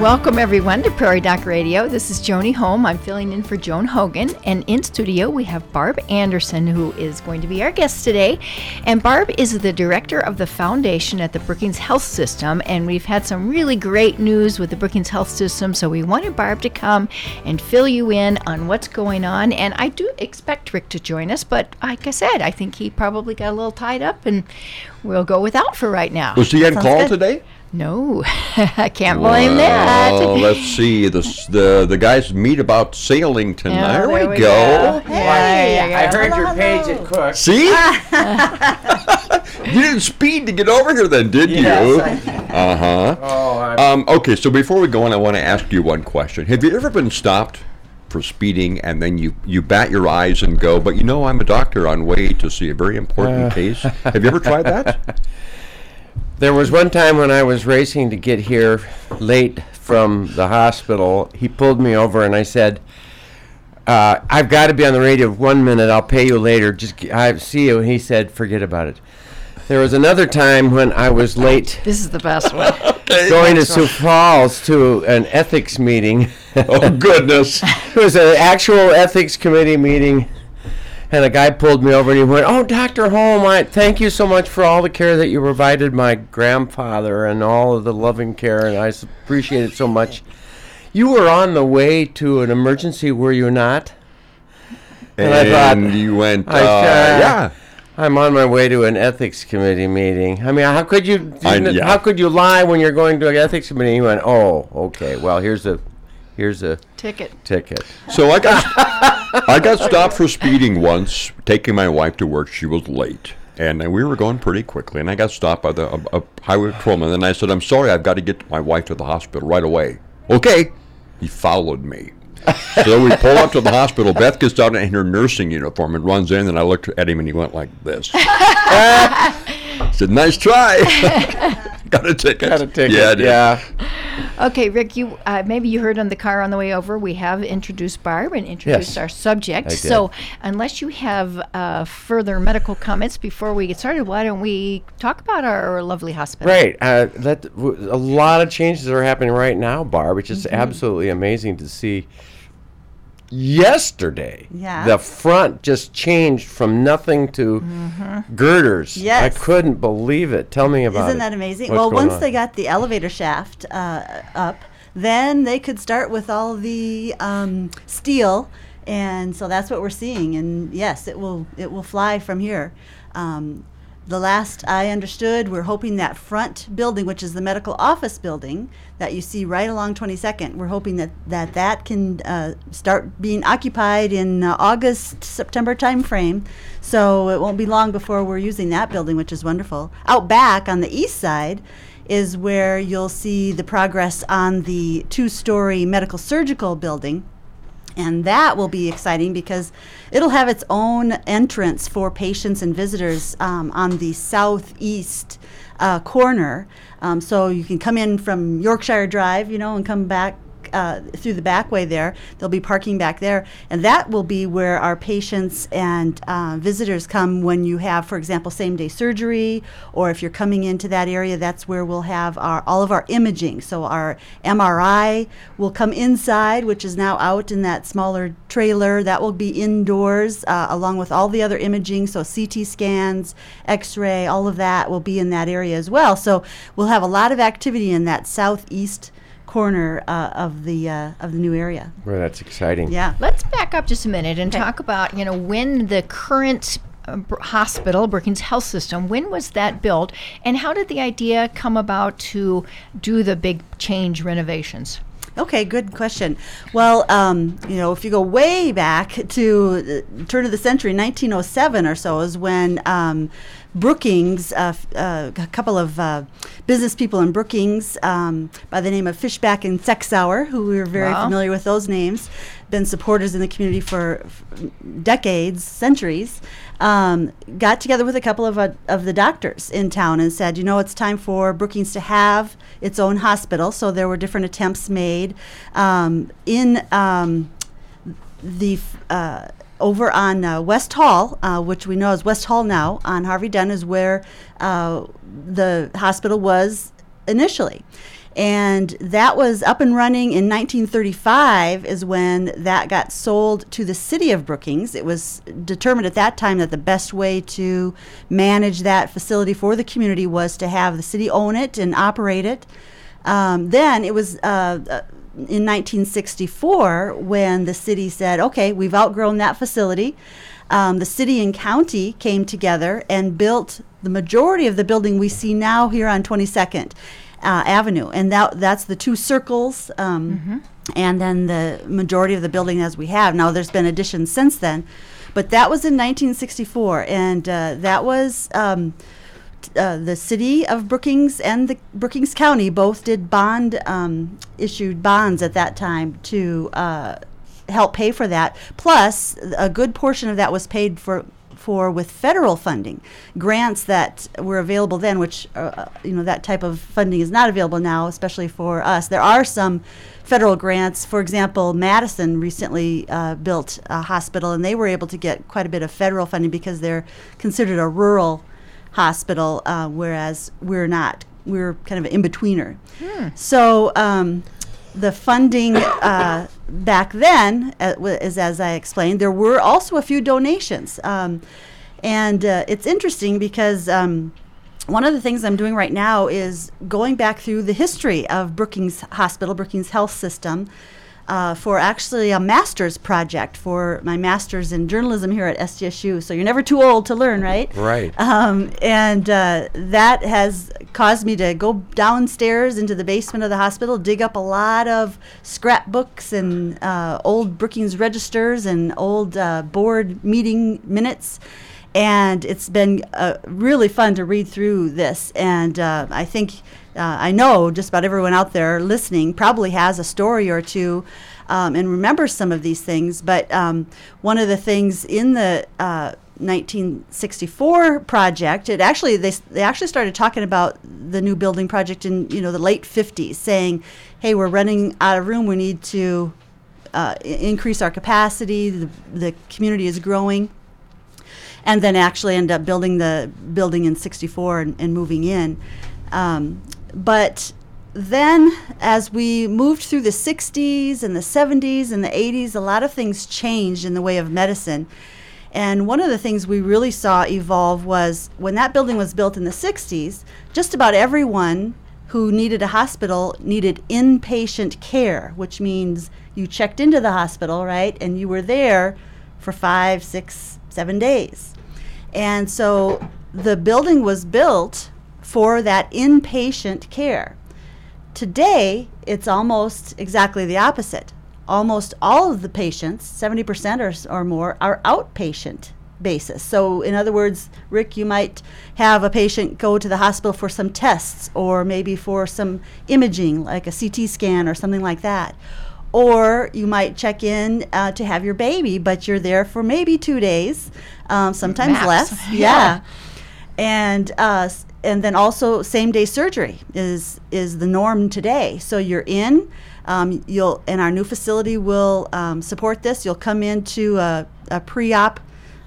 Welcome, everyone, to Prairie Doc Radio. This is Joni Holm. I'm filling in for Joan Hogan. And in studio, we have Barb Anderson, who is going to be our guest today. And Barb is the director of the foundation at the Brookings Health System. And we've had some really great news with the Brookings Health System. So we wanted Barb to come and fill you in on what's going on. And I do expect Rick to join us. But like I said, I think he probably got a little tied up, and we'll go without for right now. Was he on call today? No, I can't blame that. Let's see. The, the the guys meet about sailing tonight. Yeah, there, there we we go. go. Hey, I heard Hello, your page hello. at Cook. See? you didn't speed to get over here then, did you? Uh huh. Oh, I'm, Um, okay, so before we go on, I want to ask you one question. Have you ever been stopped for speeding and then you, you bat your eyes and go, but you know, I'm a doctor on way to see a very important case? Have you ever tried that? there was one time when I was racing to get here late from the hospital. He pulled me over and I said, uh, "I've got to be on the radio. One minute, I'll pay you later. Just g- I see you." And he said, "Forget about it." There was another time when I was late This is the best one. going to Sioux Falls to an ethics meeting. oh, goodness. It was an actual ethics committee meeting, and a guy pulled me over and he went, "Oh, Doctor Holm, I thank you so much for all the care that you provided my grandfather and all of the loving care, and I appreciate it so much." You were on the way to an emergency, were you not? And, I thought- you went, uh, I, uh, yeah. I'm on my way to an ethics committee meeting. I mean, how could you? I- yeah. How could you lie when you're going to an ethics committee? He went, "Oh, okay. Well, here's a, here's a Ticket. ticket." So I got I got stopped for speeding once, taking my wife to work. She was late, and we were going pretty quickly. And I got stopped by the a, a highway patrolman. And I said, "I'm sorry, I've got to get my wife to the hospital right away." Okay, he followed me. so we pull up to the hospital. Beth gets out in her nursing uniform and runs in. And I looked at him, and he went like this. I said, "Nice try." got a ticket. Got a ticket. Yeah, I did. yeah. Okay, Rick, you uh, maybe you heard on the car on the way over. We have introduced Barb and introduced Yes, our subject. I. So, unless you have uh, further medical comments before we get started, why don't we talk about our lovely hospital? Right. Uh, that w- a lot of changes are happening right now, Barb. It's just Mm-hmm. absolutely amazing to see. Yesterday, Yeah. the front just changed from nothing to girders. Mm-hmm. Yes. I couldn't believe it. Tell me about it. Isn't that amazing? What's well, once on? they got the elevator shaft uh, up, then they could start with all the um, steel, and so that's what we're seeing. And yes, it will it will fly from here. Um, the last I understood, we're hoping that front building, which is the medical office building that you see right along 22nd, we're hoping that that, that can uh, start being occupied in uh, August, September timeframe. So it won't be long before we're using that building, which is wonderful. Out back on the east side is where you'll see the progress on the two story medical surgical building. And that will be exciting because it'll have its own entrance for patients and visitors um, on the southeast uh, corner. Um, so you can come in from Yorkshire Drive, you know, and come back uh, through the back way there. There'll be parking back there. And that will be where our patients and uh, visitors come when you have, for example, same day surgery, or if you're coming into that area, that's where we'll have our, all of our imaging. So our MRI will come inside, which is now out in that smaller trailer. That will be indoors, uh, along with all the other imaging. So CT scans, X ray, all of that will be in that area as well. So we'll have a lot of activity in that southeast corner uh, of the uh, of the new area. Well, that's exciting. Yeah. Let's back up just a minute and Okay. talk about you know when the current uh, hospital, Brookings Health System, when was that built, and how did the idea come about to do the big change renovations? Okay, good question. Well, um, you know, if you go way back to the turn of the century, 1907 or so, is when um, Brookings, uh, f- uh, a couple of uh, business people in Brookings um, by the name of Fishback and Sexauer, who we're very Wow. familiar with those names, been supporters in the community for f- decades, centuries, um, got together with a couple of, uh, of the doctors in town and said, you know, it's time for Brookings to have its own hospital. So there were different attempts made. Um, in um, the uh, over on uh, West Hall, uh, which we know as West Hall now, on Harvey Dunn is where uh, the hospital was initially. And that was up and running in 1935 is when that got sold to the city of Brookings. It was determined at that time that the best way to manage that facility for the community was to have the city own it and operate it. Um, then it was uh, uh, in 1964 when the city said, okay, we've outgrown that facility. Um, the city and county came together and built the majority of the building we see now here on 22nd uh, Avenue, and that that's the two circles. Um, And then the majority of the building as we have now. There's been additions since then, but that was in 1964, and uh, that was um, uh, the city of Brookings and the Brookings County both did bond um, issued bonds at that time to uh, help pay for that. Plus, a good portion of that was paid for for with federal funding, grants that were available then, which uh, uh, you know that type of funding is not available now, especially for us. There are some federal grants. For example, Madison recently uh, built a hospital, and they were able to get quite a bit of federal funding because they're considered a rural hospital, uh, whereas we're not. We're kind of an in betweener. So um, the funding uh, back then, uh, is as I explained, there were also a few donations, um, and uh, it's interesting because. Um, one of the things I'm doing right now is going back through the history of Brookings Hospital, Brookings Health System, uh, for actually a master's project for my master's in journalism here at SDSU. So you're never too old to learn, right? Right. Um, and uh, that has caused me to go downstairs into the basement of the hospital, dig up a lot of scrapbooks and uh, old Brookings registers and old uh, board meeting minutes. And it's been uh, really fun to read through this. And uh, I think, uh, I know just about everyone out there listening probably has a story or two um, and remembers some of these things. But um, one of the things in the uh, 1964 project, it actually they, they actually started talking about the new building project in you know the late 50s, saying, "Hey, we're running out of room. We need to uh, increase our capacity. The, the community is growing." and then actually end up building the building in 64 and, and moving in. Um, but then, as we moved through the 60s and the 70s and the 80s, a lot of things changed in the way of medicine. And one of the things we really saw evolve was when that building was built in the 60s, just about everyone who needed a hospital needed inpatient care, which means you checked into the hospital, right? And you were there for five, six, seven days. And so the building was built for that inpatient care. Today, it's almost exactly the opposite. Almost all of the patients, 70% or, or more, are outpatient basis. So, in other words, Rick, you might have a patient go to the hospital for some tests or maybe for some imaging, like a CT scan or something like that. Or you might check in uh, to have your baby, but you're there for maybe two days, um, sometimes Max. less. Yeah. yeah and uh, and then also same day surgery is is the norm today. So you're in, um, you'll and our new facility will um, support this. You'll come into a, a pre-op.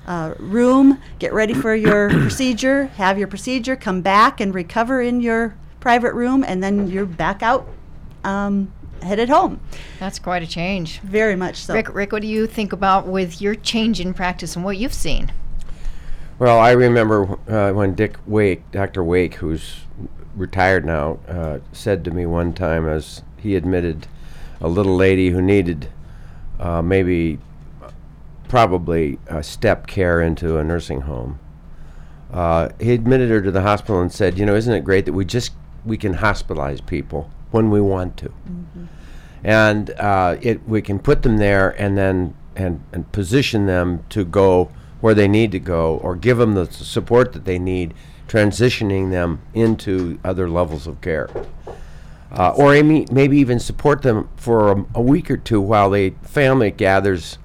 Uh, room, get ready for your procedure, have your procedure, come back and recover in your private room, and then you're back out, um, headed home. That's quite a change. Very much so. Rick, Rick, what do you think about with your change in practice and what you've seen? Well, I remember uh, when Dick Wake, Dr. Wake, who's retired now, uh, said to me one time as he admitted a little lady who needed uh, maybe, probably step care into a nursing home. Uh, he admitted her to the hospital and said, "You know, isn't it great that we just we can hospitalize people when we want to, and uh, it we can put them there and then and and position them to go where they need to go or give them the support that they need, transitioning them into other levels of care." Uh, or maybe, maybe even support them for a, a week or two while the family gathers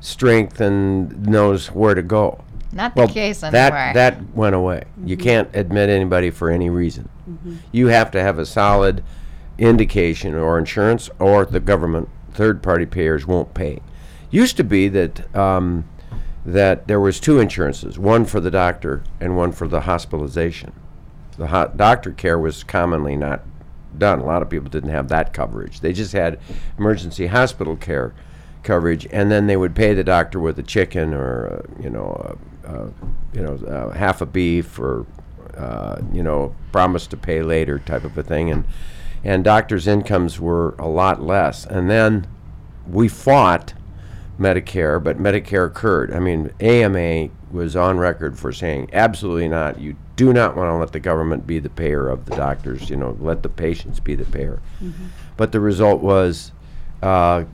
strength and knows where to go. Not the case anymore. that that went away. You can't admit anybody for any reason. You have to have a solid indication, or insurance, or the government, third-party payers won't pay. Used to be that um, that there was two insurances, one for the doctor and one for the hospitalization. The doctor care was commonly not done. A lot of people didn't have that coverage. They just had emergency hospital care coverage, and then they would pay the doctor with a chicken or uh, you know, uh, uh, you know, uh, half a beef or uh, you know, promise to pay later type of a thing, and and doctors' incomes were a lot less. And then we fought Medicare, but Medicare occurred. I mean, AMA was on record for saying absolutely not. You do not want to let the government be the payer of the doctors. You know, let the patients be the payer. But the result was uh,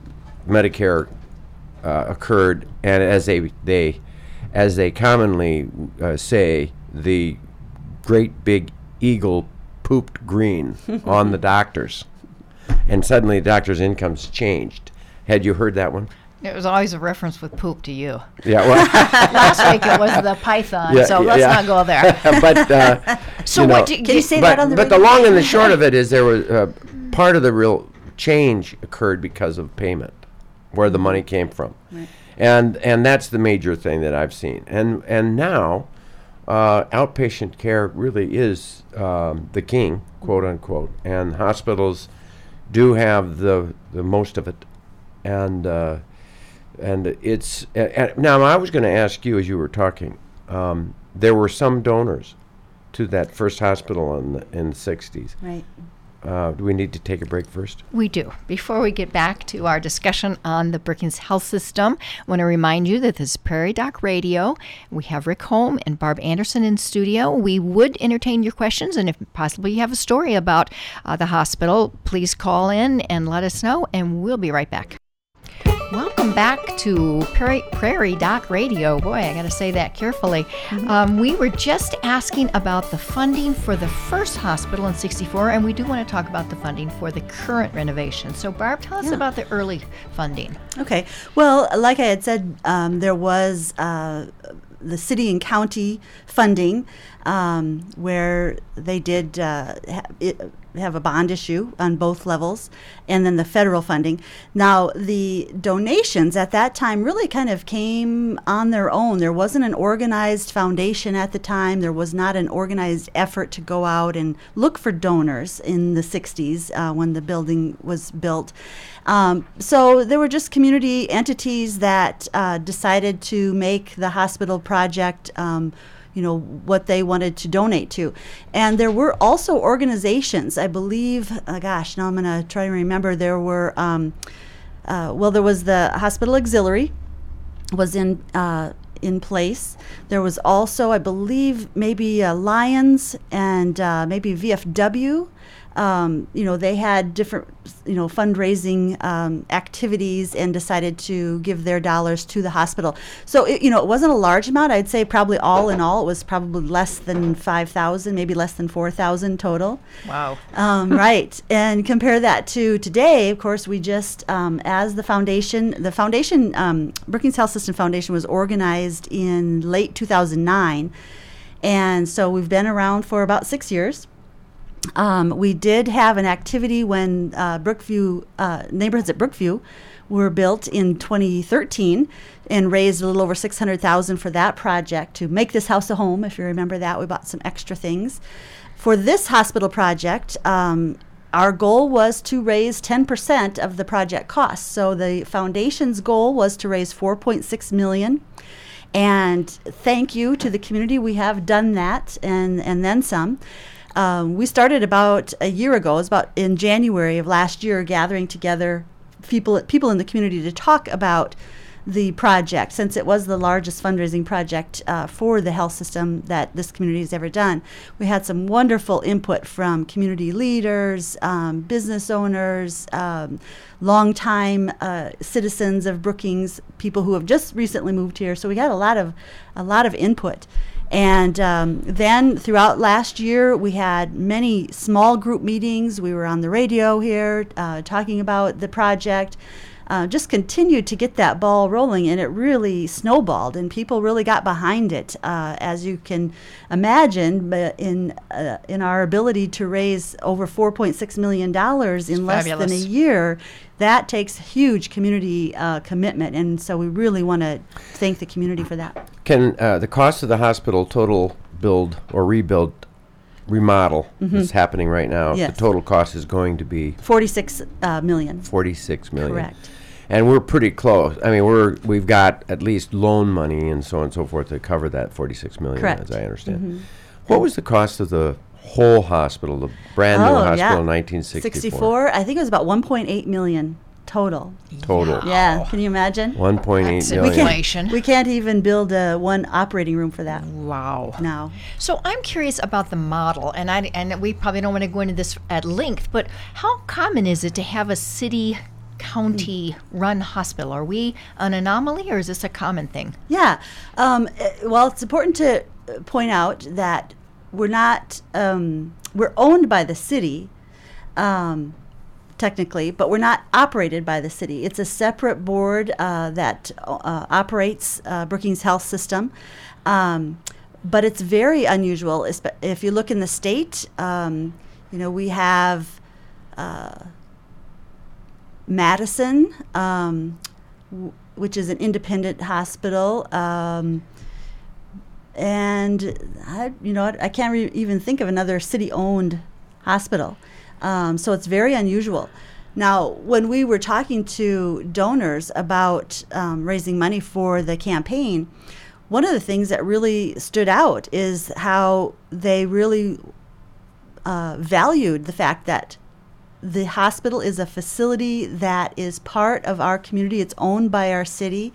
Medicare uh, occurred, and as they they as they commonly uh, say, the great big eagle pooped green on the doctors, and suddenly the doctors' incomes changed. Had you heard that one? It was always a reference with poop to you. Yeah. Well, Last week it was the python, Yeah, so yeah, let's yeah. not go there. but uh, So you what know, do- Can you say but, that on the but the radio? long and the short of it is there was uh, part of the real change occurred because of payment, where the money came from, and and that's the major thing that I've seen. And and now, uh, outpatient care really is um, the king, quote unquote, and hospitals do have the the most of it, and. Uh, and it's a- a- now I was going to ask you as you were talking. Um, there were some donors to that first hospital in the, in the 60s. Right. Uh, do we need to take a break first? We do. Before we get back to our discussion on the Brookings Health System, I want to remind you that this is Prairie Doc Radio. We have Rick Holm and Barb Anderson in studio. We would entertain your questions, and if possibly you have a story about uh, the hospital, please call in and let us know, and we'll be right back. Welcome back to Prairie, Doc Radio. Boy, I got to say that carefully. Um, we were just asking about the funding for the first hospital in 64, and we do want to talk about the funding for the current renovation. So, Barb, tell us about the early funding. Okay. Well, like I had said, um, there was uh, the city and county funding um, where they did uh, it, have a bond issue on both levels, and then the federal funding. Now, the donations at that time really kind of came on their own. There wasn't an organized foundation at the time. There was not an organized effort to go out and look for donors in the 60s uh, when the building was built. Um, so there were just community entities that uh, decided to make the hospital project. Um, you know what they wanted to donate to, and there were also organizations. I believe, uh, gosh, now I'm going to try to remember. There were, um, uh, well, there was the hospital auxiliary, was in uh, in place. There was also, I believe, maybe uh, Lions and uh, maybe VFW. Um, you know, they had different, you know, fundraising um, activities and decided to give their dollars to the hospital. So, it, you know, it wasn't a large amount. I'd say probably all in all, it was probably less than five thousand, maybe less than four thousand total. Wow. Um, right. And compare that to today, of course, we just, um, as the foundation, the foundation, um, Brookings Health System Foundation was organized in late 2009. And so we've been around for about six years. Um, we did have an activity when uh, Brookview, uh, neighborhoods at Brookview were built in 2013 and raised a little over 600000 for that project to make this house a home. If you remember that, we bought some extra things. For this hospital project, um, our goal was to raise 10% of the project costs. So the foundation's goal was to raise 4.6 million. And thank you to the community. We have done that and, and then some. Um, we started about a year ago, it was about in January of last year, gathering together people people in the community to talk about the project, since it was the largest fundraising project uh, for the health system that this community has ever done. We had some wonderful input from community leaders, um, business owners, um, longtime uh, citizens of Brookings, people who have just recently moved here. So we had a lot of a lot of input. And um, then throughout last year, we had many small group meetings. We were on the radio here uh, talking about the project. Uh, just continued to get that ball rolling, and it really snowballed, and people really got behind it. Uh, as you can imagine, but in uh, in our ability to raise over 4.6 million dollars in less than a year, that takes huge community uh, commitment, and so we really want to thank the community for that. Can uh, the cost of the hospital total build or rebuild remodel that's happening right now, Yes. the total cost is going to be 46 uh, million. 46 million. Correct. And we're pretty close. I mean, we're we've got at least loan money and so on and so forth to cover that 46 million, Correct. as I understand. What was the cost of the whole hospital, the brand new Oh, hospital yeah. in 1964? 64, I think it was about 1.8 million total. Total. Yeah, can you imagine? 1.8 That's million. inflation. We can't even build uh, one operating room for that Wow. now. So I'm curious about the model, and I and we probably don't want to go into this at length, but how common is it to have a city county run hospital? Are we an anomaly or is this a common thing? Yeah. Um, eh, well, it's important to uh, point out that we're not, um, we're owned by the city, um, technically, but we're not operated by the city. It's a separate board uh, that uh, operates uh, Brookings Health System. Um, but it's very unusual. If you look in the state, um, you know, we have Madison, um, w- which is an independent hospital. Um, and I, you know, what, I can't re- even think of another city-owned hospital. Um, so it's very unusual. Now, when we were talking to donors about um, raising money for the campaign, one of the things that really stood out is how they really uh, valued the fact that the hospital is a facility that is part of our community. It's owned by our city.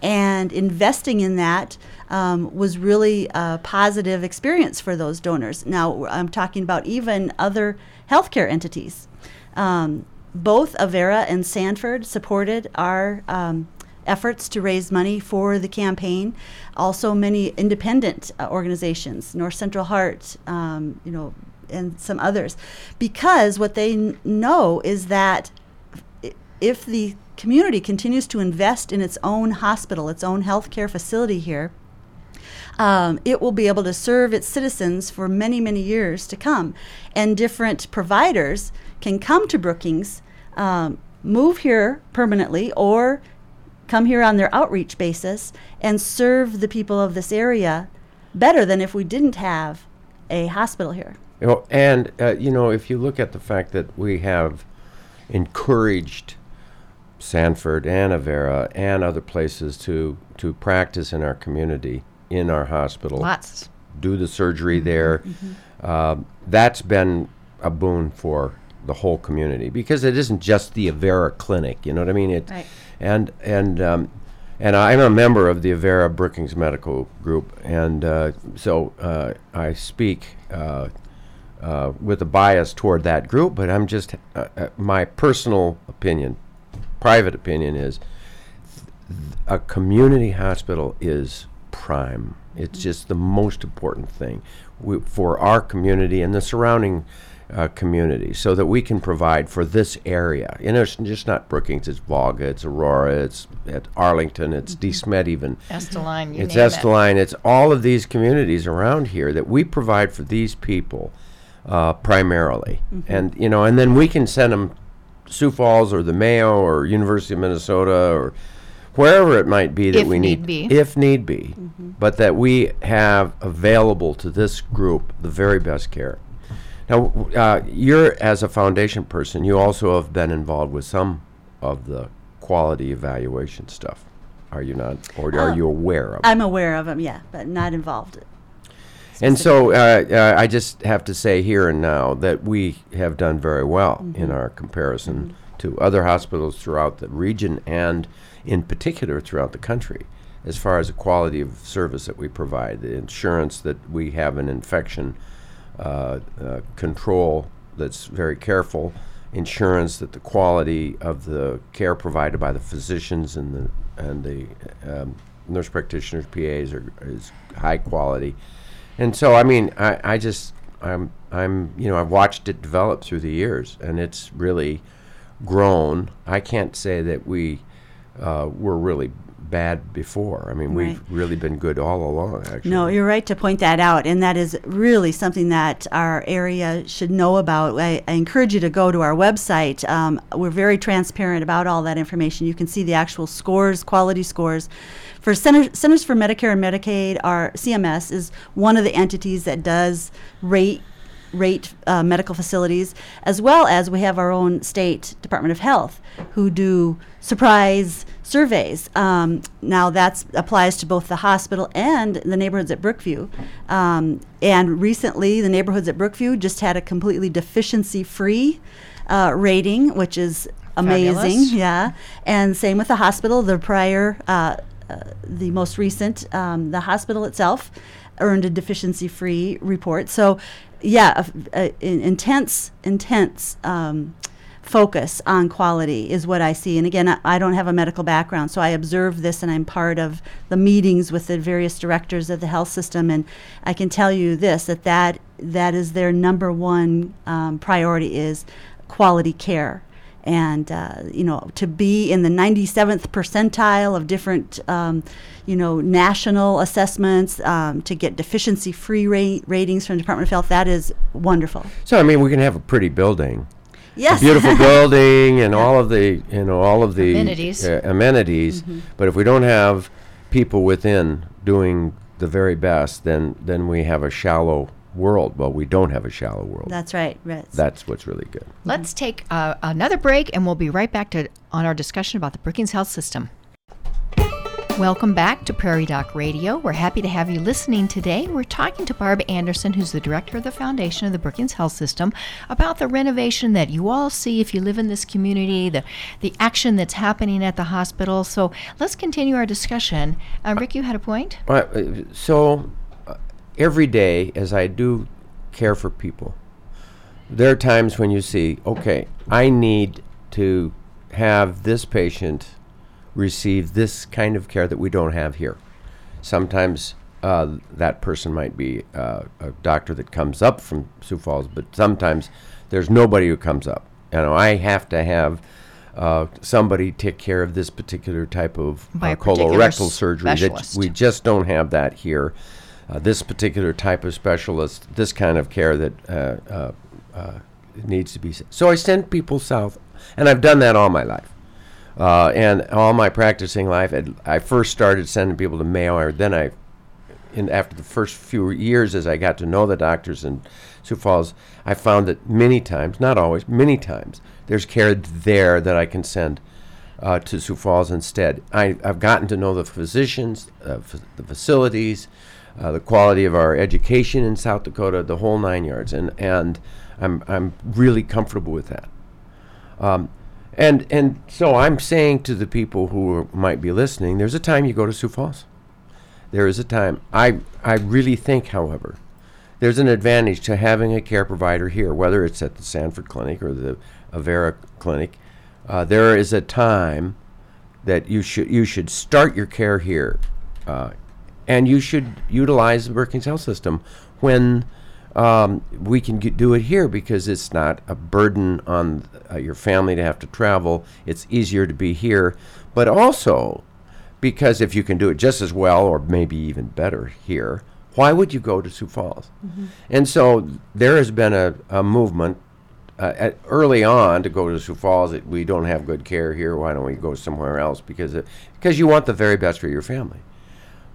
And investing in that um, was really a positive experience for those donors. Now, I'm talking about even other healthcare entities. Um, both Avera and Sanford supported our um, efforts to raise money for the campaign. Also, many independent uh, organizations, North Central Heart, um, you know, and some others, because what they n- know is that if the community continues to invest in its own hospital, its own healthcare facility here, um, it will be able to serve its citizens for many, many years to come. And different providers can come to Brookings, um, move here permanently, or come here on their outreach basis and serve the people of this area better than if we didn't have a hospital here. You know, and uh, you know, if you look at the fact that we have encouraged Sanford and Avera and other places to to practice in our community, in our hospital, Lots. do the surgery there, uh, that's been a boon for the whole community because it isn't just the Avera clinic. You know what I mean? It, Right. And and um, and I'm a member of the Avera Brookings Medical Group, and uh, so uh, I speak uh, uh, with a bias toward that group. But I'm just uh, my personal opinion, private opinion is a community hospital is prime. It's just the most important thing we, for our community and the surrounding uh, community so that we can provide for this area. You know, it's just not Brookings, it's Volga, it's Aurora, it's at Arlington, it's DeSmet even. Estelline, you It's name it. Estelline. It's all of these communities around here that we provide for these people uh, primarily, and you know, and then we can send them Sioux Falls or the Mayo or University of Minnesota or wherever it might be that If we need need, be. if need be, but that we have available to this group the very best care. Now, uh, you're as a foundation person, you also have been involved with some of the quality evaluation stuff. Are you not, or are Uh, you aware of? it? I'm aware of them, yeah, but not involved. And so uh, uh, I just have to say here and now that we have done very well in our comparison to other hospitals throughout the region and in particular throughout the country as far as the quality of service that we provide, the insurance that we have an infection uh, uh, control that's very careful, insurance that the quality of the care provided by the physicians and the and the um, nurse practitioners, PAs, are, is high quality. And so, I mean, I, I just, I'm, I'm, you know, I've watched it develop through the years, and it's really grown. I can't say that we uh, were really bad before. I mean, we've really been good all along, actually. No, you're right to point that out, and that is really something that our area should know about. I, I encourage you to go to our website. Um, we're very transparent about all that information. You can see the actual scores, quality scores. For Center, Centers for Medicare and Medicaid, our CMS is one of the entities that does rate rate uh, medical facilities, as well as we have our own state Department of Health who do surprise surveys. Um, now that applies to both the hospital and the neighborhoods at Brookview. Um, and recently, the neighborhoods at Brookview just had a completely deficiency-free uh, rating, which is amazing. Fabulous. Yeah, and same with the hospital. The prior, uh, uh, the most recent, um, the hospital itself earned a deficiency-free report. So, yeah, a a- in- intense, intense. Um, focus on quality is what I see. And again, I, I don't have a medical background, so I observe this and I'm part of the meetings with the various directors of the health system. And I can tell you this that that, that is their number one um, priority is quality care. And uh, you know, to be in the 97th percentile of different, um, you know, national assessments, um, to get deficiency-free rate ratings from the Department of Health, that is wonderful. So I mean, we can have a pretty building, Yes, a beautiful building, and all of the you know all of the Amenities. uh, amenities. But if we don't have people within doing the very best, then then we have a shallow world. Well, we don't have a shallow world. That's right, Ritz. That's what's really good. Let's take uh, another break and we'll be right back to on our discussion about the Brookings Health System. Welcome back to Prairie Doc Radio. We're happy to have you listening today. We're talking to Barb Anderson, who's the director of the foundation of the Brookings Health System, about the renovation that you all see if you live in this community, the, the action that's happening at the hospital. So let's continue our discussion. Uh, Rick, you had a point? Uh, so every day, as I do care for people, there are times when you see, okay, I need to have this patient receive this kind of care that we don't have here. Sometimes uh, that person might be uh, a doctor that comes up from Sioux Falls, but sometimes there's nobody who comes up. You know, I have to have uh, somebody take care of this particular type of uh, colorectal surgery. That we just don't have that here. Uh, this particular type of specialist, this kind of care that uh, uh, uh, needs to be. So I send people south, and I've done that all my life. And all my practicing life, I first started sending people to Mayo, or then I, in after the first few years, as I got to know the doctors in Sioux Falls, I found that many times, not always, many times, there's care there that I can send uh, to Sioux Falls instead. I, I've gotten to know the physicians, uh, f- the facilities, uh, the quality of our education in South Dakota, the whole nine yards, and and I'm I'm really comfortable with that. Um, and and so I'm saying to the people who are, might be listening, there's a time you go to Sioux Falls. There is a time. I I really think, however, there's an advantage to having a care provider here, whether it's at the Sanford Clinic or the Avera Clinic. Uh, there is a time that you should you should start your care here, uh, and you should utilize the Brookings Health System when um, we can get, do it here because it's not a burden on uh, your family to have to travel. It's easier to be here, but also because if you can do it just as well or maybe even better here, why would you go to Sioux Falls? And so there has been a, a movement uh, at, early on to go to Sioux Falls. That we don't have good care here. Why don't we go somewhere else? Because because you want the very best for your family.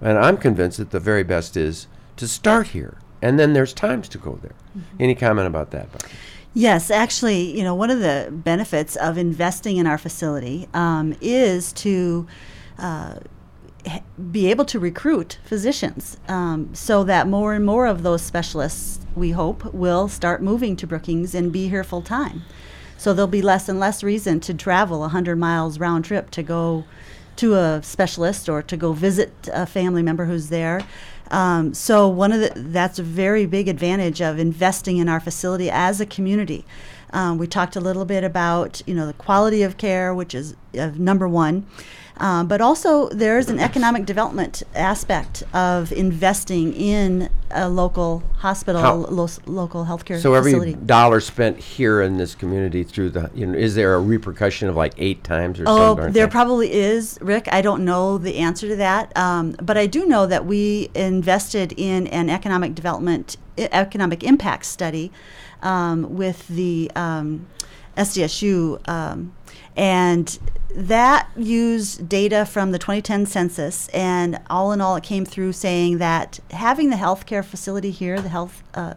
And I'm convinced that the very best is to start here, and then there's times to go there. Any comment about that? Barbara? Yes, actually, you know, one of the benefits of investing in our facility um, is to uh, be able to recruit physicians um, so that more and more of those specialists, we hope, will start moving to Brookings and be here full time. So there'll be less and less reason to travel 100 miles round trip to go to a specialist or to go visit a family member who's there. Um, so one of the that's a very big advantage of investing in our facility as a community. Um, we talked a little bit about you know the quality of care, which is uh, number one, um, but also there's an economic development aspect of investing in a local hospital, How- lo- local healthcare So every facility. dollar spent here in this community through the, you know, is there a repercussion of like eight times or something? Oh, something? there probably is, Rick. I don't know the answer to that, um, but I do know that we invested in an economic development, e- economic impact study um, with the um, SDSU, um, and that used data from the 2010 census. And all in all, it came through saying that having the healthcare facility here, the health uh,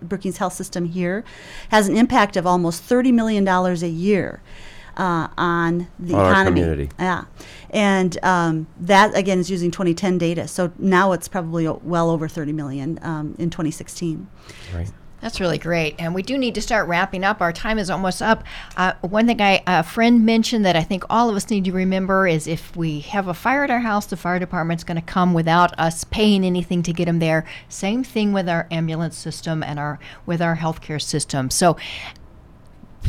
Brookings Health System here has an impact of almost $30 million a year uh, on the On our economy. community. Yeah. And um, that, again, is using 2010 data. So now it's probably o- well over 30 million um, in 2016. Right. That's really great. And we do need to start wrapping up. Our time is almost up. Uh, one thing I, a friend mentioned that I think all of us need to remember is if we have a fire at our house, the fire department's going to come without us paying anything to get them there. Same thing with our ambulance system and our with our healthcare system. So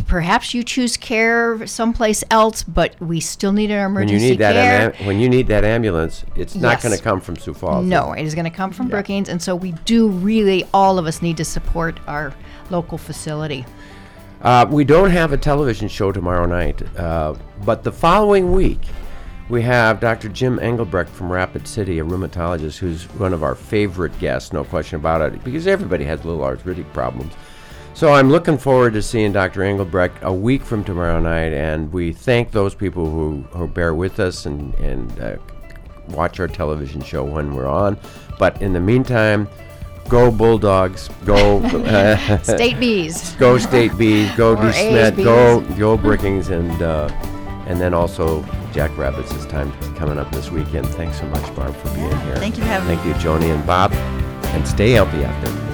perhaps you choose care someplace else, but we still need our When emergency you need that care. am- when you need that ambulance, it's not Yes. going to come from Sioux Falls. No, it is going to come from Brookings, and so we do really, all of us need to support our local facility. Uh, we don't have a television show tomorrow night, uh, but the following week we have Dr. Jim Engelbrecht from Rapid City, a rheumatologist who's one of our favorite guests, no question about it, because everybody has little arthritic problems. So I'm looking forward to seeing Dr. Engelbrecht a week from tomorrow night, and we thank those people who, who bear with us and, and uh, watch our television show when we're on. But in the meantime, go Bulldogs, go. Uh, State bees. go State Bees, go DeSmet, go go Brookings, and uh, and then also Jack Rabbits is time coming up this weekend. Thanks so much, Barb, for being here. Thank you for having me. Thank you, Joni and Bob, and stay healthy out there.